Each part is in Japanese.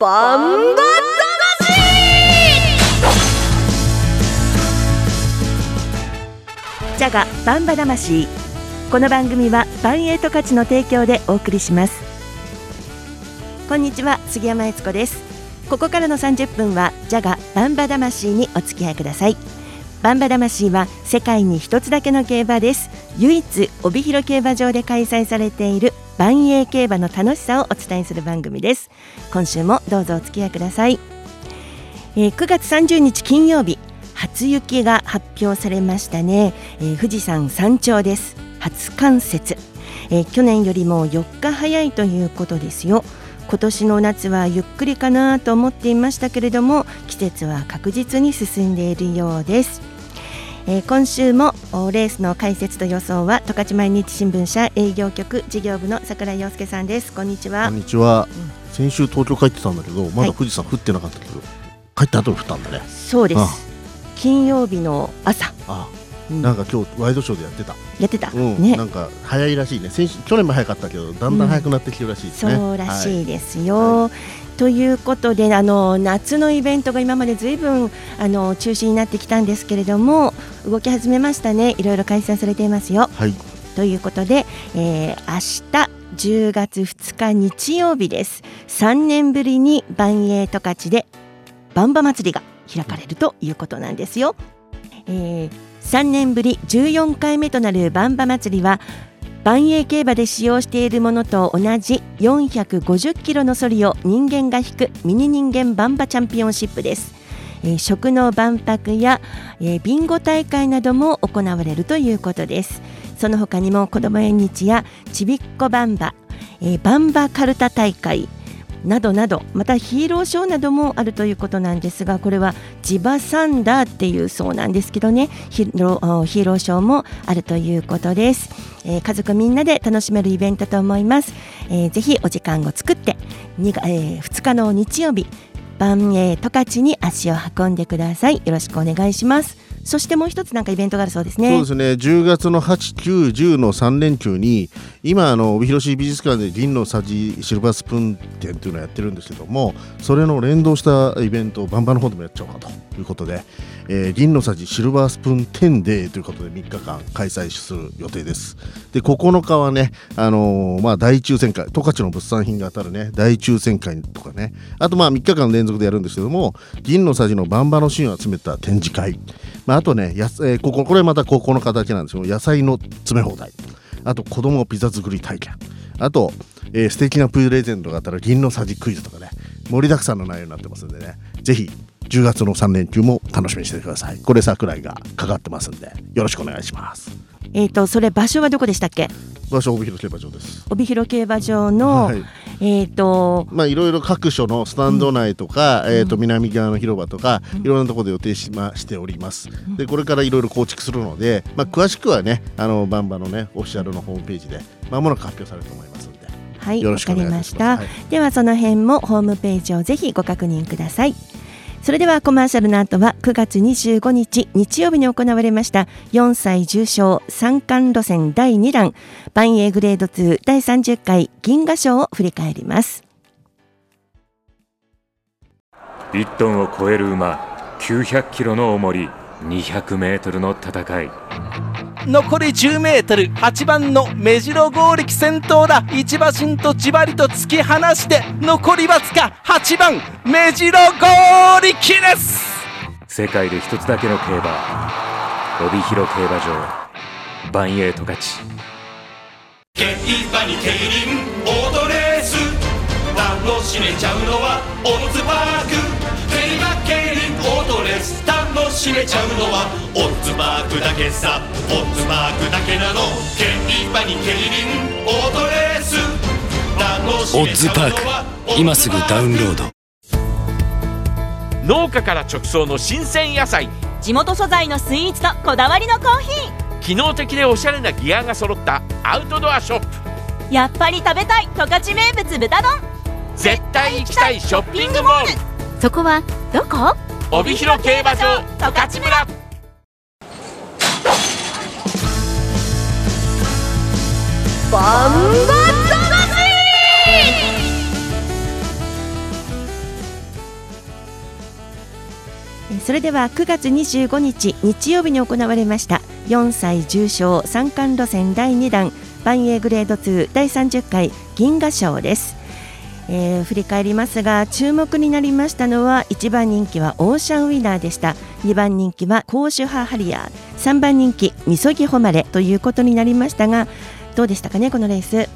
バンバジャガバンバ魂。この番組はバンエイト価値の提供でお送りします。こんにちは杉山悦子です。ここからの30分はジャガバンバ魂にお付き合いください。バンバ魂は世界に一つだけの競馬です。唯一帯広競馬場で開催されている万栄競馬の楽しさをお伝えする番組です。今週もどうぞお付き合いください、えー、9月30日金曜日初雪が発表されましたね、えー、富士山山頂です。初冠雪、えー、去年よりも4日早いということですよ。今年の夏はゆっくりかなと思っていましたけれども季節は確実に進んでいるようです。えー、今週もレースの解説と予想は十勝毎日新聞社営業局事業部の櫻井陽介さんですこんにちはこんにちは、うん、先週東京帰ってたんだけどまだ富士山降ってなかったけど、はい、帰った後に降ったんだねそうです金曜日の朝あなんか今日ワイドショーでやってた。やってた。うん、ね。なんか早いらしいね。先週去年も早かったけど、だんだん早くなってきてるらしいですね。うん、そうらしいですよ。はい、ということであの夏のイベントが今までずいぶんあの中止になってきたんですけれども動き始めましたねいろいろ開催されていますよ。はい、ということで、えー、明日10月2日日曜日です3年ぶりに万栄十勝でバンバ祭りが開かれるということなんですよ。えー3年ぶり14回目となるバンバ祭りは万栄競馬で使用しているものと同じ450キロのソリを人間が引くミニ人間バンバチャンピオンシップです。えー、食の万博や、えー、ビンゴ大会なども行われるということです。その他にも子ども縁日やちびっこバンバ、えー、バンバカルタ大会、などなどまたヒーローショーなどもあるということなんですがこれはジバサンダーっていうそうなんですけどね。ヒーローヒーローショーもあるということです、えー、家族みんなで楽しめるイベントと思います、えー、ぜひお時間を作って 2,、えー、2日の日曜日万栄十勝に足を運んでください。よろしくお願いします。そしてもう一つなんかイベントがあるそうですね。そうですね。10月の8、9、10の3連休に今あの帯広市美術館で銀のさじシルバースプーン展というのをやってるんですけども、それの連動したイベントをバンバンの方でもやっちゃおうかということで、えー、銀のさじシルバースプーン10デーということで3日間開催する予定です。で9日はね、あのー、まあ大抽選会、十勝の物産品が当たるね大抽選会とかね、あとまあ3日間連続でやるんですけども、銀のさじのバンバのシーンを集めた展示会。まあ、あとねや、えー、こここれまた高校の形なんですけど野菜の詰め放題あと子供ピザ作り体験。あと、えー、素敵なプレゼントがあったら銀のさじクイズとかね。盛りだくさんの内容になってますんでね。ぜひ10月の3連休も楽しみにしてください。これ桜井がかかってますんでよろしくお願いします。えっ、ー、とそれ場所はどこでしたっけ？場所帯広競馬場です。帯広競馬場の、はい、えっ、ー、とまあいろいろ各所のスタンド内とか、うん、えっ、と南側の広場とか、うん、いろんなところで予定しましております、うん、でこれからいろいろ構築するので、まあ詳しくはねあのバンバのねオフィシャルのホームページでまもなく発表されると思いますのではい、わかりました、はい、ではその辺もホームページをぜひご確認くださいそれではコマーシャルの後は9月25日日曜日に行われました4歳重賞三冠路線第2弾万栄グレード2第30回銀河賞を振り返ります1トンを超える馬900キロの重り200メートルの戦い残り10メートル。8番の目白剛力先頭だ。一馬身とじわりと突き放して残りわずか8番目白剛力です。世界で一つだけの競馬。帯広競馬場。バンエイト勝ち。競馬に競輪オートレース。楽しめちゃうのはオッズパーク楽しめちゃうのはオッズパークだけさ。オッズパークだけなの。競馬に競輪オートレース。オッズパーク。今すぐダウンロード。農家から直送の新鮮野菜。地元素材のスイーツとこだわりのコーヒー。機能的でおしゃれなギアが揃った。アウトドアショップ。やっぱり食べたい十勝名物豚丼。絶対行きたいショッピングモール。そこはどこ？帯広競馬場十勝村。バンバそれでは9月25日日曜日に行われました4歳重賞三冠路線第2弾バンエーグレード2第30回銀河賞です。えー、振り返りますが注目になりましたのは1番人気はオーシャンウィナーでした。2番人気はコーシュハハリアー3番人気みそぎ誉れ。ということになりましたがどうでしたかねこのレース。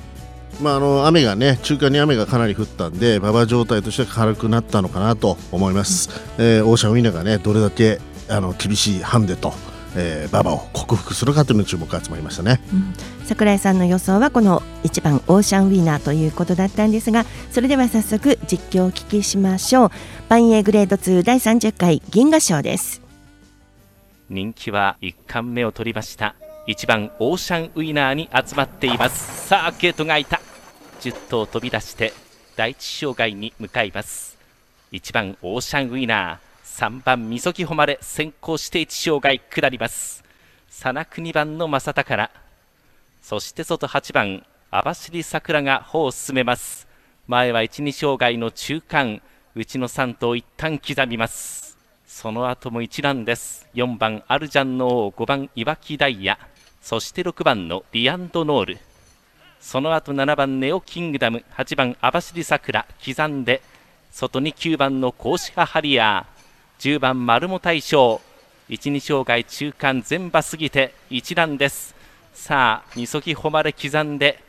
まあ、あの雨がね中間に雨がかなり降ったんで馬場状態としては軽くなったのかなと思います、うん、えー、オーシャンウィナーがねどれだけあの厳しいハンデと、えー、馬場を克服するかというのに注目が集まりましたね、うん、桜井さんの予想はこの1番オーシャンウィナーということだったんですがそれでは早速実況をお聞きしましょう。万栄グレード2第30回銀河賞です。人気は1冠目を取りました。1番オーシャンウィナーに集まっています。さあゲートが開いた。10頭飛び出して第一障害に向かいます。1番オーシャンウィナー3番みそぎ誉れ先行して1障害下ります。佐那国番の正宝そして外8番網走桜が歩を進めます。前は1、2障害の中間内の3頭一旦刻みます。その後も一覧です。4番アルジャンの王5番いわきダイヤそして6番のリアンドノール。その後7番ネオキングダム8番網走桜刻んで外に9番の甲子派ハリアー。10番丸も大将12障害中間全馬過ぎて一覧です。さあみそぎ誉れ刻んで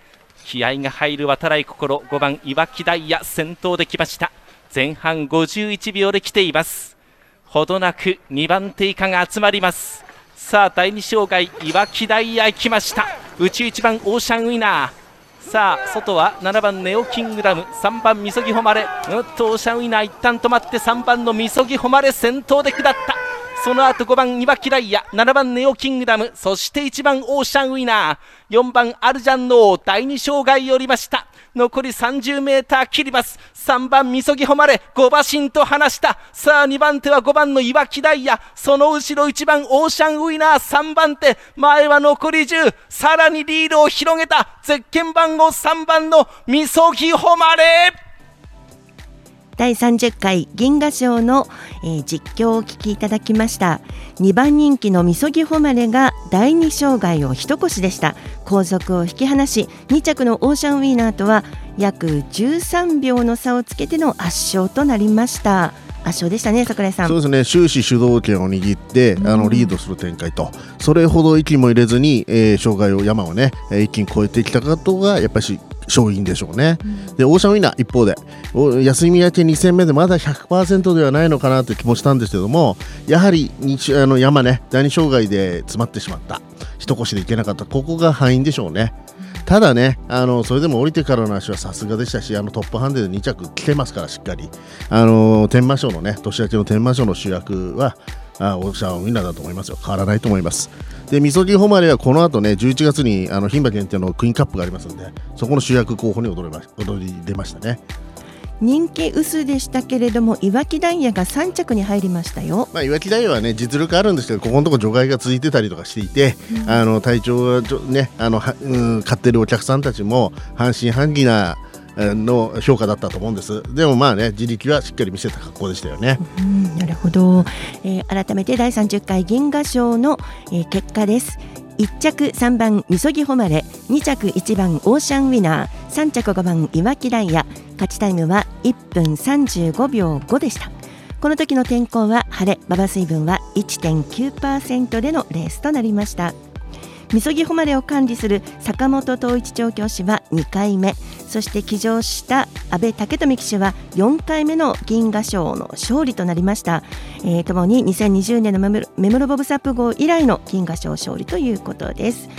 気合が入る渡来心。5番いわきダイヤ先頭できました。前半51秒で来ています。ほどなく2番手以下が集まります。さあ第2障害いわきダイヤ行きました。内1番オーシャンウィナー。さあ外は7番ネオキングダム。3番みそぎ誉れうっとオーシャンウィナー一旦止まって3番のみそぎ誉れ先頭で下った。その後5番いわきライヤ7番ネオキングダムそして1番オーシャンウィナー4番アルジャンノー第2障害寄りました。残り30メーター切ります。3番みそぎ誉れ5馬身と離した。さあ2番手は5番のいわきダイヤその後ろ1番オーシャンウィナー3番手前は残り10さらにリードを広げたゼッケン番号3番のみそぎ誉れ。第30回銀河賞の、えー、実況をお聞きいただきました。2番人気のみそぎ誉れが第2障害を一越しでした。後続を引き離し2着のオーシャンウィーナーとは約13秒の差をつけての圧勝となりました。圧勝でしたね櫻井さん。そうですね。終始主導権を握って、あのリードする展開と。それほど息も入れずに、えー、障害を山をね、えー一気に越えてきたことがやっぱり勝因でしょうね、でオーシャンウィナー一方でお休み明け2戦目でまだ100%ではないのかなという気もしたんですけどもやはり日あの山ね第二障害で詰まってしまった。一腰でいけなかった。ここが敗因でしょうね。ただねあのそれでも降りてからの足はさすがでしたしあのトップハンデで2着来てますからしっかり。あの天満賞のね年明けの天満賞の主役はあオーシャンウィナーだと思いますよ。変わらないと思います。でみそぎ誉れはこの後ね11月にあの牝馬限定のクイーンカップがありますんでそこの主役候補に踊れま踊り出ましたね。人気薄でしたけれどもいわきダイヤが3着に入りましたよ。まあ、いわきダイヤはね実力あるんですけどここのところ除外が続いてたりとかしていて、あの体調がちょねあのは、うん、買ってるお客さんたちも半信半疑なえーの評価だったと思うんです。でもまあね自力はしっかり見せた格好でしたよね、うんなるほど、えー改めて第30回銀河賞の、えー結果です。1着3番みそぎ誉れ。2着1番オーシャンウィナー。3着5番いわきダイヤ。勝ちタイムは1分35秒5でした。この時の天候は晴れ。馬場水分は1.9%でのレースとなりました。みそぎ誉れを管理する坂本統一調教師は2回目。そして騎乗した安倍武富騎手は4回目の銀河賞の勝利となりました、えーともに2020年のメモロメモロボブサップ号以来の銀河賞勝利ということです。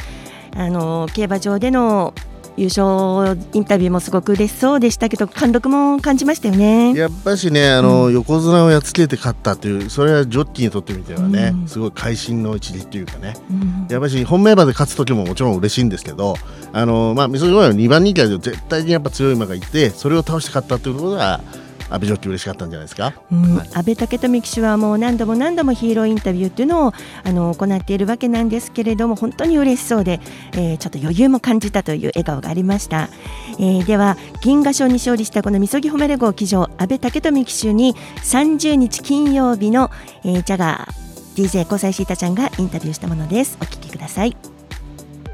あの競馬場での優勝インタビューもすごく嬉しそうでしたけど貫禄も感じましたよね。やっぱしねあの、横綱をやっつけて勝ったというそれはジョッキーにとってみてはね、うん。すごい会心の一撃というかね。うん。やっぱし本命馬で勝つ時ももちろん嬉しいんですけどあのまあみそぎ馬は2番人気だけど絶対にやっぱ強い馬がいてそれを倒して勝ったということがあ阿部ジョッキー嬉しかったんじゃないですか？うん、安倍武富騎手はもう何度も何度もヒーローインタビューっていうのをあの行っているわけなんですけれども本当に嬉しそうで、えー、ちょっと余裕も感じたという笑顔がありました、えー、では銀河賞に勝利したこのみそぎ褒めれ号騎乗安倍武富騎手に30日金曜日の、えー、ジャガー DJ 交際シータちゃんがインタビューしたものです。お聞きください。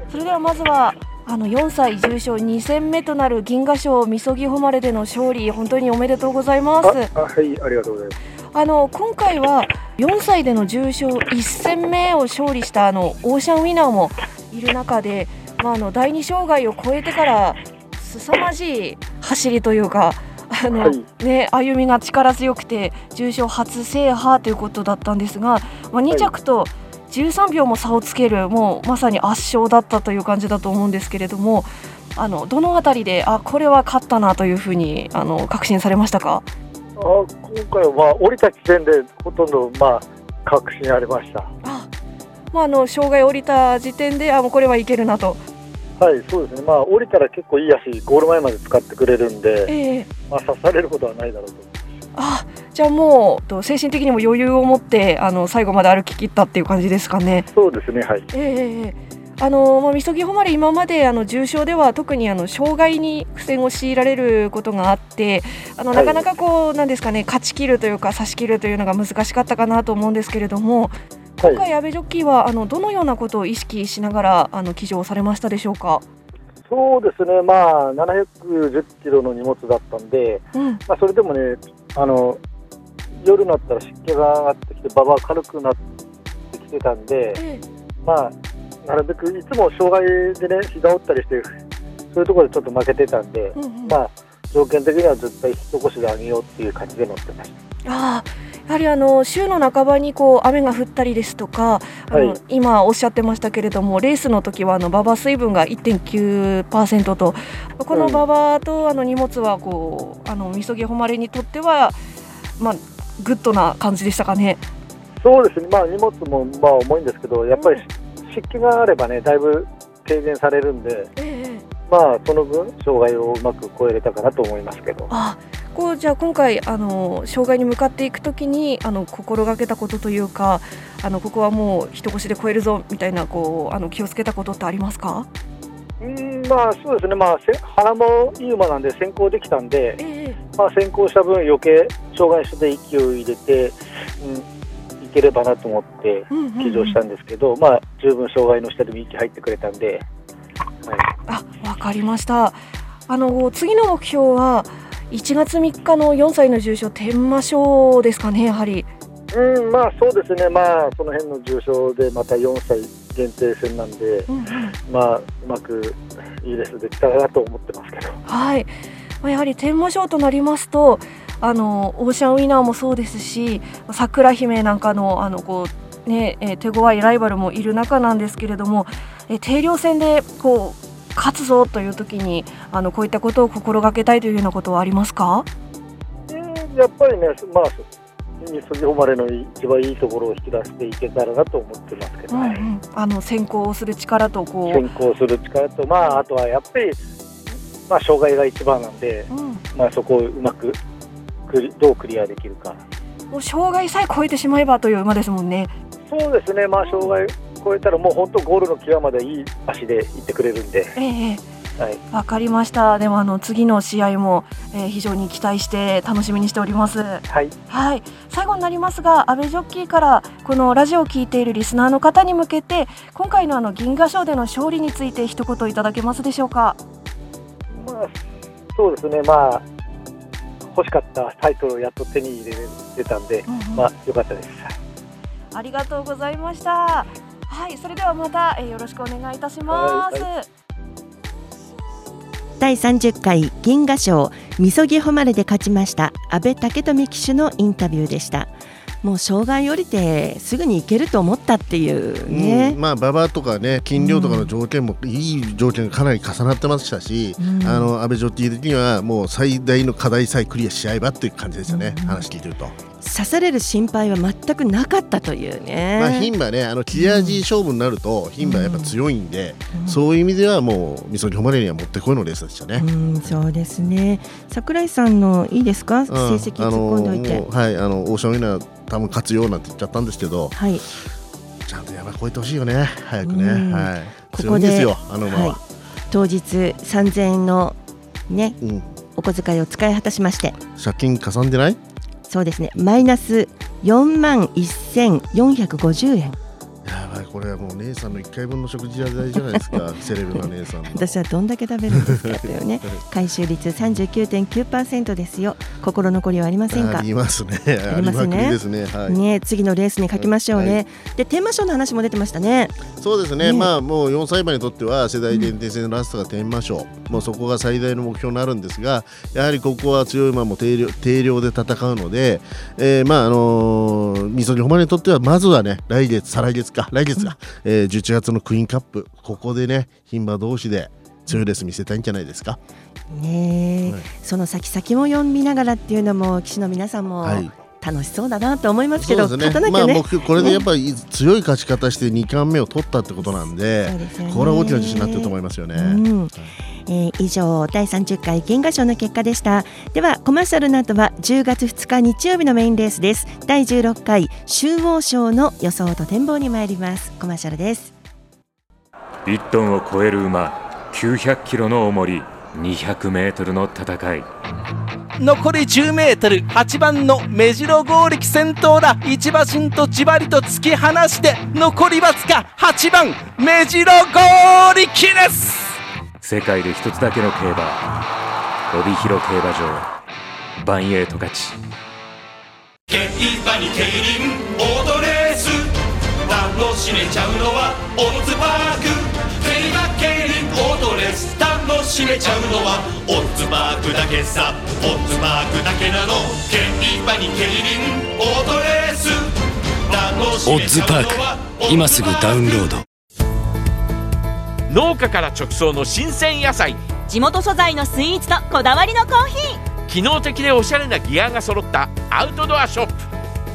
それではまずはあの4歳重賞2戦目となる銀河賞みそぎ誉れでの勝利本当におめでとうございます。あはいありがとうございます。あの今回は4歳での重賞1戦目を勝利したあのオーシャンウィナーもいる中で、まあ、あの第二障害を超えてから凄まじい走りというかあの、はい、ね、歩みが力強くて重賞初制覇ということだったんですが、まあ、2着と13秒も差をつけるもうまさに圧勝だったという感じだと思うんですけれどもあのどの辺りであこれは勝ったなというふうにあの確信されましたか？あ今回は、まあ、降りた時点でほとんど、まあ、確信ありました。あ、まあ、あの障害降りた時点であもうこれはいけるなと。はい、そうですね、まあ、降りたら結構いい足、ゴール前まで使ってくれるんで、えー、まあ、刺されることはないだろうと。あじゃあもう精神的にも余裕を持ってあの最後まで歩き切ったっていう感じですかね。そうですね、はい、えー、あのまあ、みそぎ誉れ、今まであの重賞では特にあの障害に苦戦を強いられることがあってあの、なかなかこう、なんですかね勝ち切るというか差し切るというのが難しかったかなと思うんですけれども今回、阿部ジョッキーはあのどのようなことを意識しながらあの騎乗されましたでしょうか？そうですね、まあ、710キロの荷物だったんで、うん、まあ、それでもね、あの夜になったら湿気が上がってきて、馬場軽くなってきてたんで、えまあ、なるべくいつも障害でね、膝折ったりして、そういうところでちょっと負けてたんで、うんうん。まあ、条件的には絶対一腰で上げようっていう感じで乗ってました。あやはりあの週の半ばにこう雨が降ったりですとか、あのはい。今おっしゃってましたけれどもレースの時はあの馬場水分が1.9%とこの馬場とあの荷物はこうあのミソギホマレにとっては、まあ、グッドな感じでしたかね。そうですね、まあ、荷物もまあ重いんですけど、やっぱり湿気があればね、だいぶ軽減されるんで、ええまあ、その分、障害をうまく越えれたかなと思いますけど。あこうじゃあ今回あの障害に向かっていくときにあの心がけたことというかあのここはもう一腰で超えるぞみたいなこうあの気をつけたことってありますか、うんまあそうですね、まあ、せ腹もいい馬なんで先行できたんで、ええまあ、先行した分、余計障害所で息を入れて、うん、いければなと思ってうんうんうん。騎乗したんですけど、まあ、十分障害の下でも息入ってくれたんで、はい、あわかりました。あの次の目標は1月3日の4歳の重賞天満賞ですかねやはり。うん、まあそうですね、まあその辺の重賞でまた4歳限定戦なんで、うんうん。まあうまくいいレースできたらなと思ってますけど。はい、まあやはり天満賞となりますとあのオーシャンウィナーもそうですし桜姫なんかのあのこう、ねえー手強いライバルもいる中なんですけれども、えー定量戦でこう勝つぞという時にあのこういったことを心がけたいというようなことはありますか？うんやっぱりね、まあ、みそぎ誉れの一番いいところを引き出していけたらなと思ってますけど、はいうんうん。あの先行をする力とこ先行する力と、まあ、あとはやっぱり、まあ、障害が一番なんで、う、うん、まあ、そこをうまくクリどうクリアできるか。もう障害さえ超えてしまえばという馬ですもんね。そうですね、まあ、障害超えたら、もう本当、ゴールの際までいい足で行ってくれるんで、ええはい、わかりました。でもあの次の試合も、えー非常に期待して楽しみにしております。はい、はい、最後になりますが、安倍ジョッキーからこのラジオを聞いているリスナーの方に向けて、今回のあの銀河賞での勝利について一言いただけますでしょうか？まあ、そうですね、まあ、欲しかったタイトルをやっと手に入れれたんで、うんうんまあ、よかったです。ありがとうございました。はい、それではまた、えーよろしくお願いいたします。はい第30回銀河賞みそぎ誉れで勝ちました安倍武富騎手のインタビューでしたもう障害降りてすぐに行けると思ったっていうね、うんまあ馬場とかね金量とかの条件もいい条件がかなり重なってましたし、うんあの安倍ジョッキー的にはもう最大の課題さえクリアしちゃえばっていう感じですよね、うん話聞いてると。刺される心配は全くなかったというね。まあ牝馬ねあの切れ味勝負になると牝馬やっぱ強いんで、そういう意味ではもうみそぎ誉れにはもってこいのレースでしたね。うん、そうですね。桜井さんのいいですか、成うん績突っ込んでおいて。はいあのオーシャンウィナー多分勝つよなんて言っちゃったんですけど、はい。ちゃんと山超えてほしいよね。早くね、うん。はい。ここでですよあの馬は、はい、当日3000円のね、うん。お小遣いを使い果たしまして。借金かさんでない？そうですね。マイナス4万1450円やばいこれはもう姉さんの1回分の食事代じゃないですか セレブな姉さんの。私はどんだけ食べるんですかというね 回収率39.9%ですよ。心残りはありませんか？ありますね。ありますね。すね。はい。ね次のレースに書きましょうね、で天満賞の話も出てましたね。そうですね。ね。まあもう4歳馬にとっては世代限定戦のラストが天満賞、もうそこが最大の目標になるんですがやはりここは強い馬も定量定量で戦うので、えーまああのー、みそぎほまれにとってはまずはね来月再来月か来月が、えー11月のクイーンカップここでね牝馬同士で強いレース見せたいんじゃないですか？ねえ、はい。その先々も読みながらっていうのも騎士の皆さんもはい楽しそうだなと思いますけど、そうですね。勝たなきゃね、まあ目標これでやっぱり強い勝ち方して2冠目を取ったってことなんで、ね。これは大きな自信になってると思いますよね。うん。えー以上第30回原画賞の結果でした。ではコマーシャルの後は10月2日日曜日のメインレースです。第16回集王賞の予想と展望に参ります。コマーシャルです。1トンを超える馬900キロの重り200メートルの戦い。残り 10m 8番の目白剛力先頭だ。一馬身とじわりと突き放して残りわずか8番目白剛力です。世界で一つだけの競馬帯広競馬場バンエイト勝ち。競馬に競輪オートレース。楽しめちゃうのはオッズパーク。競馬競輪オートレース楽しめちゃうのはオッズパークだけさ。オッズパークだけなの。競馬に競輪オートレース。オッズパーク。今すぐダウンロード。農家から直送の新鮮野菜。地元素材のスイーツとこだわりのコーヒ機能的でおしゃれなギアが揃った。アウトドアショップ。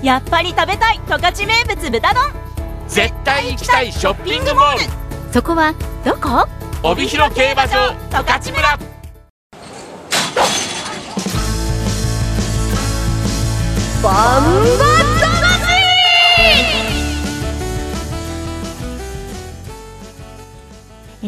ーやっぱり食べたい十勝名物豚丼。絶対行きたいショッピングモール。そこはどこ？帯広競馬場十勝村。バン。バ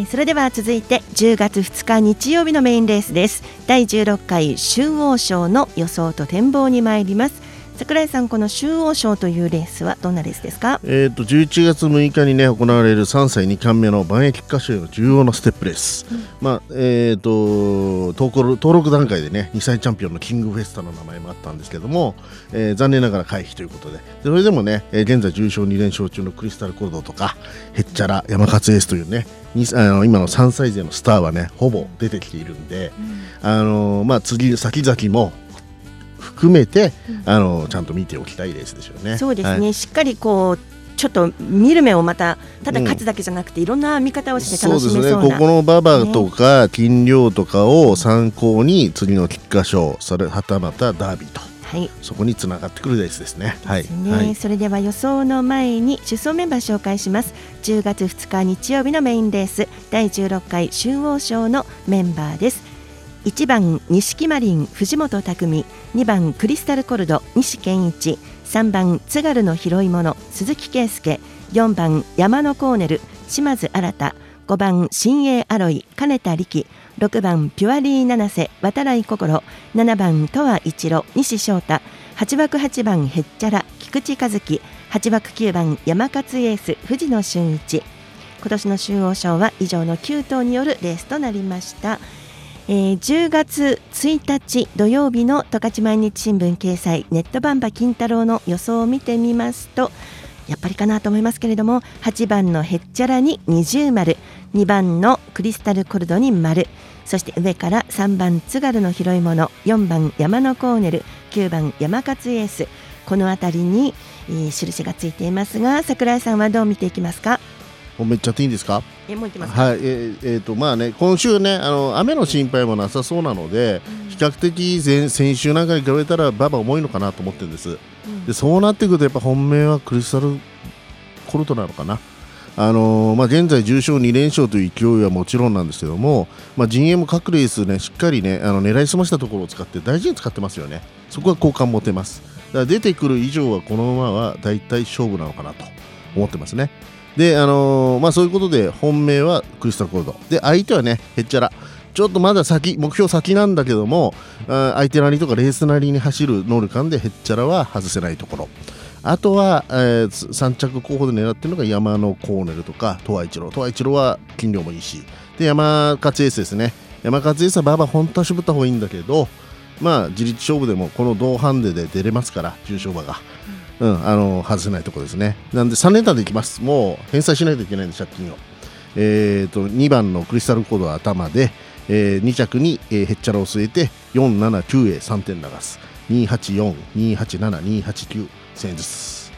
それでは続いて10月2日日曜日のメインレースです。第16回集王賞の予想と展望に参ります。桜井さんこの集王賞というレースはどんなレースですか？えー、と11月6日に、ね、行われる3歳2冠目の万益歌手への重要なステップレース、まあえー、と登録登録段階で、ね、2歳チャンピオンのキングフェスタの名前もあったんですけども、えー残念ながら回避ということで。でそれでもね、えー現在重賞2連勝中のクリスタルコルドとかヘッチャラ山勝エースというねにあの今の3歳勢のスターはねほぼ出てきているんで、あのまあ、次先々も含めて、あのちゃんと見ておきたいレースですよね。そうですね、はい。しっかりこうちょっと見る目をまたただ勝つだけじゃなくて、いろんな見方をしてそう楽しですねめそうなここの馬場とか金量とかを参考に次の菊花賞それはたまたダービーと。はい。そこにつながってくるレースですね。はい、ね。はい。それでは予想の前に出走メンバー紹介します。10月2日日曜日のメインレース。第16回集王賞のメンバーです1番錦マリン藤本匠。2番クリスタルコルド西健一。3番津軽の拾い物鈴木圭介。4番山のコーネル島津新。5番新鋭アロイ金田力。6番ピュアリー七瀬渡来心。7番戸和一郎西翔太。8枠8番ヘッチャラ菊池和樹。8枠9番山勝エース藤野俊一。今年の集王賞は以上の9頭によるレースとなりました、えー10月1日土曜日の十勝毎日新聞掲載ネットバンバ金太郎の予想を見てみますとやっぱりかなと思いますけれども8番のヘッチャラに20丸2番のクリスタルコルドに丸そして上から3番津軽の拾い物4番山のコーネル9番山勝エースこの辺りに、えー印がついていますが桜井さんはどう見ていきますか？もうめっちゃっていいんですか？えもう言ってますか？はい、えーえーとまあね、今週ね、あの雨の心配もなさそうなので、比較的前先週なんかに比べたら、馬場重いのかなと思ってるんです。でそうなってくると、やっぱ本命はクリスタルコルトなのかな。あのーまあ、現在、重賞2連勝という勢いはもちろんなんですけども、まあ、陣営も各レースね、しっかりね、あの狙い澄ましたところを使って大事に使ってますよね。そこは好感持てます。だから出てくる以上は、この馬は大体勝負なのかなと思ってますね。で、あのーまあ、そういうことで本命はクリスタルコールド。で相手はねへっちゃら。ちょっとまだ先目標先なんだけども相手なりとかレースなりに走る能力感でへっちゃらは外せないところ。あとは、えー、3着候補で狙ってるのが山のコーネルとか東和一郎東和一郎は斤量もいいし。で山勝エースですね。山勝エースは馬場本当は絞った方がいいんだけどまあ自立勝負でもこの同ハンデで出れますから重賞馬が。うん、あの外せないところですね。なんで3連単でいきます。もう返済しないといけないんで借金を。えー、と2番のクリスタルコードは頭で、え2着に、えーヘッチャラを据えて479へ3点流す284、287、289戦術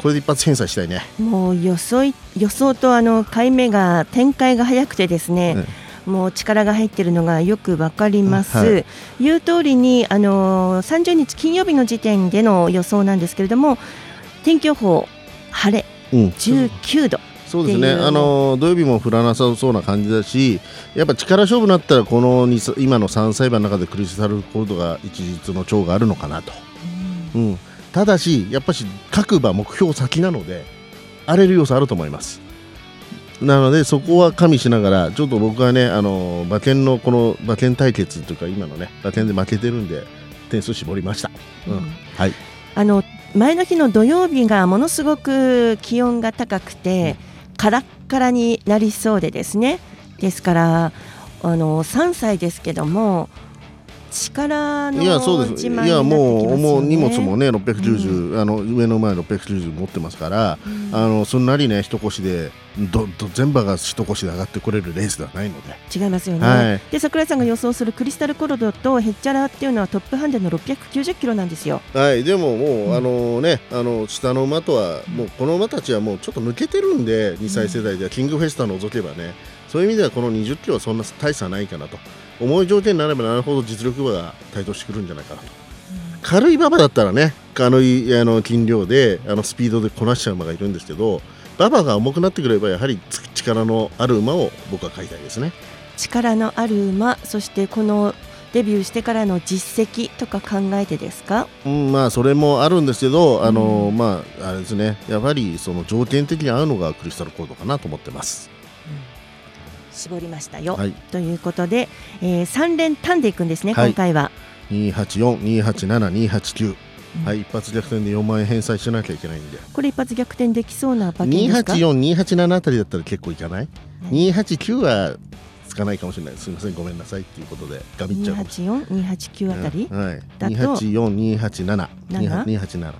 これで一発返済したいね。もう予想い予想とあの回目が展開が早くてですね、もう力が入っているのがよくわかります。うんはい。言う通りにあの30日金曜日の時点での予想なんですけれども、天気予報晴れうん、19度。そうですね、あの土曜日も降らなさそうな感じだし、やっぱ力勝負になったら、この今の3歳馬の中でクリスタルコードが一日の長があるのかなと、うん。ただし、やっぱし各馬、目標先なので、荒れる要素あると思います。なので、そこは加味しながら、ちょっと僕はね、あの馬券のこの馬券対決というか、今のね、馬券で負けてるんで、点数絞りました。うん。はい。あの前の日の土曜日がものすごく気温が高くて、カラッカラになりそうでですね。ですからあの3歳ですけども力のいやそうです。いやもうもう荷物もね690、あの上の前690持ってますから、あのすんなりね一腰でどど全馬が一腰で上がってこれるレースではないので。違いますよね、はい。で桜井さんが予想するクリスタルコロドとヘッチャラっていうのはトップハンデの690キロなんですよ。はい。でももう、あのねあの下の馬とはもうこの馬たちはもうちょっと抜けてるんで2歳世代ではキングフェスタ除けばねそういう意味ではこの20キロはそんな大差ないかなと重い条件になればなるほど実力馬が台頭してくるんじゃないかなと。軽い馬場だったらね軽いあの斤量であのスピードでこなしちゃう馬がいるんですけど馬場が重くなってくればやはりつ力のある馬を僕は買いたいですね。力のある馬そしてこのデビューしてからの実績とか考えてですか？うん、まあそれもあるんですけど、あのまああれですねやはりその条件的に合うのがクリスタルコードかなと思ってます。絞りましたよ、はい。ということで、えー、3連単でいくんですね、はい。今回は。284、287、289、はい、一発逆転で4万円返済しなきゃいけないんで。これ一発逆転できそうな馬券ですか？284、287あたりだったら結構いかない、?289 はつかないかもしれない。すみませんごめんなさいっていうことでガビっちゃうかもしれない。284、289あたり、はい、だと？284、287、7 287。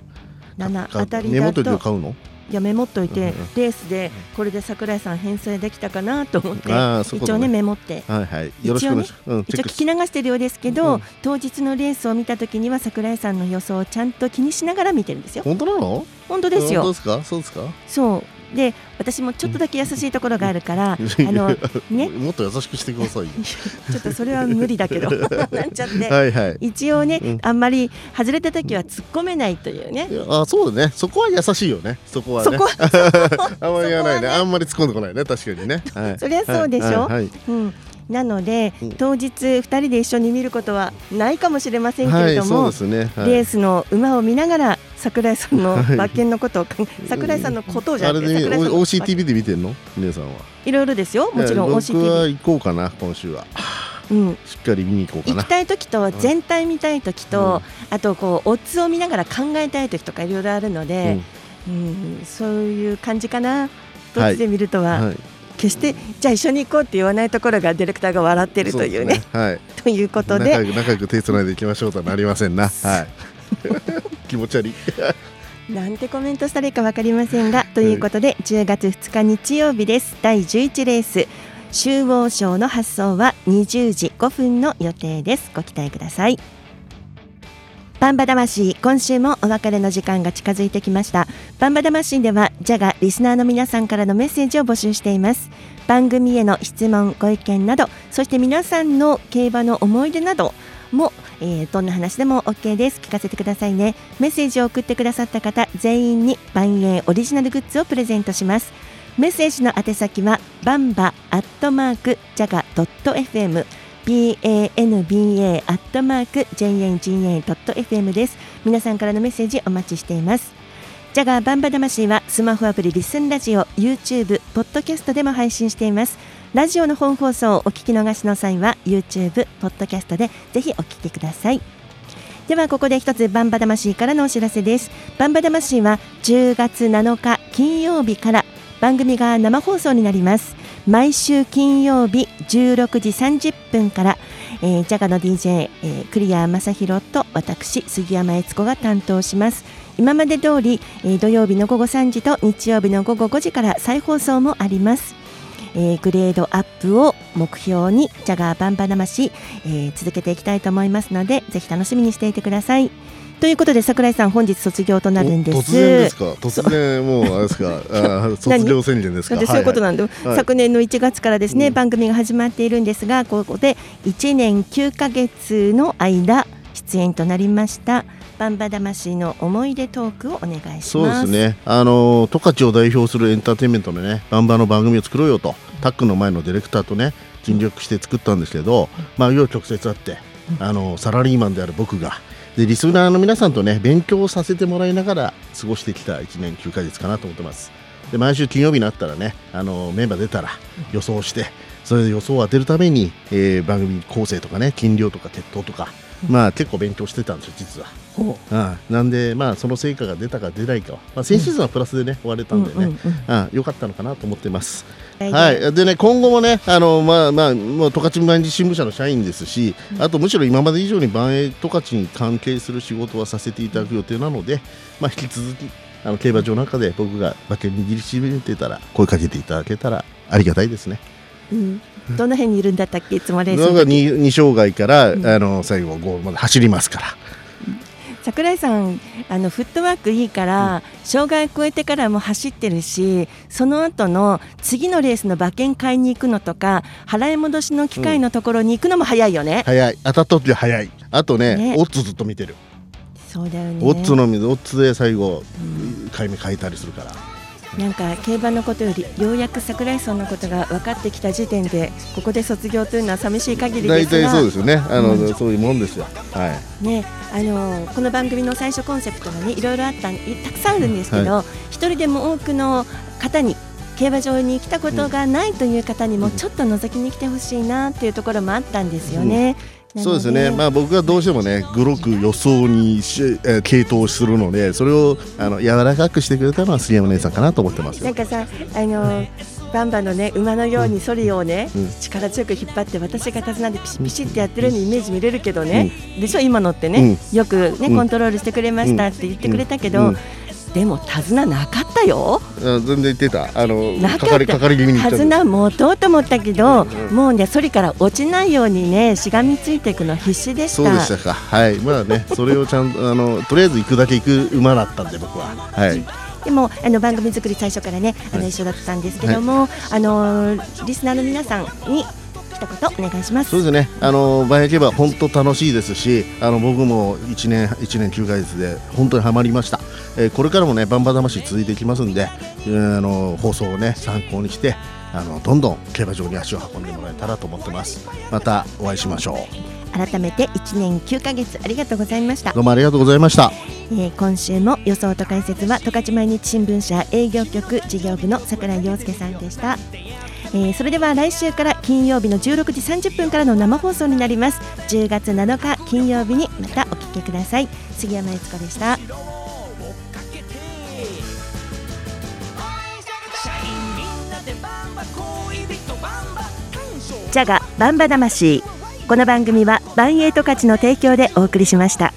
7かあたりメモっと？いてだと買うの？いやメモっといて、レースでこれで桜井さん返済できたかなと思って一応ねメモって。はいはい。よろしくお願いします。うん、一応聞き流してるようですけど、うん。当日のレースを見た時には桜井さんの予想をちゃんと気にしながら見てるんですよ。本当なの？本当ですよ。本当ですか？そうですか？そうで私もちょっとだけ優しいところがあるから、あのね もっと優しくしてくださいよ。ちょっとそれは無理だけど なんちゃって、はいはい一応ね、うんあんまり外れた時は突っ込めないというねあ、そうだね。そこは優しいよね。そこはね。そこ あんまり言わないね。あんまり突っ込んでこないね。確かにね。はい。そりゃそうでしょ、はいはいはいうん、なので、当日2人で一緒に見ることはないかもしれませんけれども、はいね。はい。レースの馬を見ながら桜井さんのはい。馬券のことを考え桜井さんのことをじゃなくて桜井さんの OCTV で見てんの？皆さんは。いろいろですよ。もちろんいや僕は OCTV、行こうかな今週は。うん、しっかり見に行こうかな。行き。たい時と全体見たい時と、あとこうオッズを見ながら考えたい時とかいろいろあるので、うん。そういう感じかな。どっちで見るとは、はい決してじゃあ一緒に行こうって言わないところがディレクターが笑ってるというねそですはい。ということで仲良く仲良く手つないでいきましょうとはなりませんな。はい。気持ち悪い。なんてコメントしたらいいか分かりませんがということで10月2日日曜日です第11レース中央賞の発送は20時5分の予定ですご期待くださいバンバ魂今週もお別れの時間が近づいてきました。バンバ魂ではジャガリスナーの皆さんからのメッセージを募集しています。番組への質問ご意見などそして皆さんの競馬の思い出なども、えー、どんな話でも OK です。聞かせてくださいね。メッセージを送ってくださった方全員に万円オリジナルグッズをプレゼントします。メッセージの宛先はバンバアットマークジャガ .fm banba アットマーク jnga.fm です。皆さんからのメッセージお待ちしています。ジャガーバンバ魂はスマホアプリリスンラジオ YouTube ポッドキャストでも配信しています。ラジオの本放送をお聞き逃しの際は YouTube ポッドキャストでぜひお聞きください。ではここで一つバンバ魂からのお知らせです。バンバ魂は10月7日金曜日から番組が生放送になります。毎週金曜日16時30分から、えー、ジャガの DJ、えー、クリア正弘と私杉山悦子が担当します今まで通り、えー、土曜日の午後3時と日曜日の午後5時から再放送もありますえー、グレードアップを目標にジャガーバンバ魂、えー、続けていきたいと思いますのでぜひ楽しみにしていてください。ということで桜井さん本日卒業となるんです。突然ですか？突然もうあれですか？あ卒業宣言ですか？そういうことなんで、はいはい、昨年の1月からですね、うん、番組が始まっているんですがここで1年9か月の間出演となりましたバンバ魂の思い出トークをお願いします。そうですね。あの十勝を代表するエンターテインメントのねバンバの番組を作ろうよとタックの前のディレクターとね尽力して作ったんですけどまあ紆余曲折あってあのサラリーマンである僕がでリスナーの皆さんとね勉強させてもらいながら過ごしてきた1年9ヶ月かなと思ってます。で毎週金曜日になったらねあのメンバー出たら予想してそれで予想を当てるために、えー、番組構成とかね金量とか鉄塔とか まあ結構勉強してたんですよ実は。ああなんでまあその成果が出たか出ないかは、まあ、先シーズンはプラスでね終われたんでね、あ良かったのかなと思ってます。はい、でね今後もねあのまあまあもう十勝毎日新聞社の社員ですし、あとむしろ今まで以上に万栄十勝に関係する仕事はさせていただく予定なので、まあ引き続きあの競馬場の中で僕が馬券握りしめてたら声かけていただけたらありがたいですね。うん、どの辺にいるんだったっけ？いつもレースの二二障害から、うん、あの最後ゴールまで走りますから。櫻井さんあのフットワークいいから、うん、障害超えてからも走ってるしその後の次のレースの馬券買いに行くのとか払い戻しの機会のところに行くのも早いよね、早い。当たった時早い。あとね、ね、オッズずっと見てる。そうだよね。オッズのオッズで最後、うん、買い目変えたりするからなんか競馬のことよりようやく櫻井さんのことが分かってきた時点でここで卒業というのは寂しい限りですが大体そうですよね。あの、うん、そういうもんですよ、はい。ね、あのこの番組の最初コンセプトがねいろいろあったたくさんあるんですけど、はい、一人でも多くの方に競馬場に来たことがないという方にもちょっと覗きに来てほしいなっていうところもあったんですよね。うんそうですね、まあ、僕はどうしてもね、グロく予想にし、えー、系統するので、それをあの柔らかくしてくれたのは杉山姉さんかなと思ってますなんかさ、あのバンバのね馬のようにソリをね、うん、力強く引っ張って私が手綱でピシピシってやってるようにイメージ見れるけどね、うん、でしょ？今のってね、うん、よくねコントロールしてくれましたって言ってくれたけど、でも手綱なかったよ。全然言ってた。あのなかった。手綱持とうと思ったけど、うんうん、もうねそりから落ちないようにねしがみついていくの必死でした。そうでしたか。はい。まあねそれをちゃんと あのとりあえず行くだけ行く馬だったんで僕は。はい。でもあの番組作り最初からねあの一緒だったんですけども、はい、あのリスナーの皆さんに一言お願いします。そうですね。あのバイ競馬本当楽しいですしあの僕も1年1年9ヶ月で本当にはまりました、えー、これからもねバンバ魂続いていきますんで、えー、あの放送をね参考にしてあのどんどん競馬場に足を運んでもらえたらと思ってます。またお会いしましょう。改めて1年9ヶ月ありがとうございました。どうもありがとうございました、えー、今週も予想と解説は十勝毎日新聞社営業局事業部の櫻井陽介さんでしたえー、それでは来週から金曜日の16時30分からの生放送になります。10月7日金曜日にまたお聞きください。杉山悦子でした。ジャガバンバ魂。この番組はバンエイト価値の提供でお送りしました。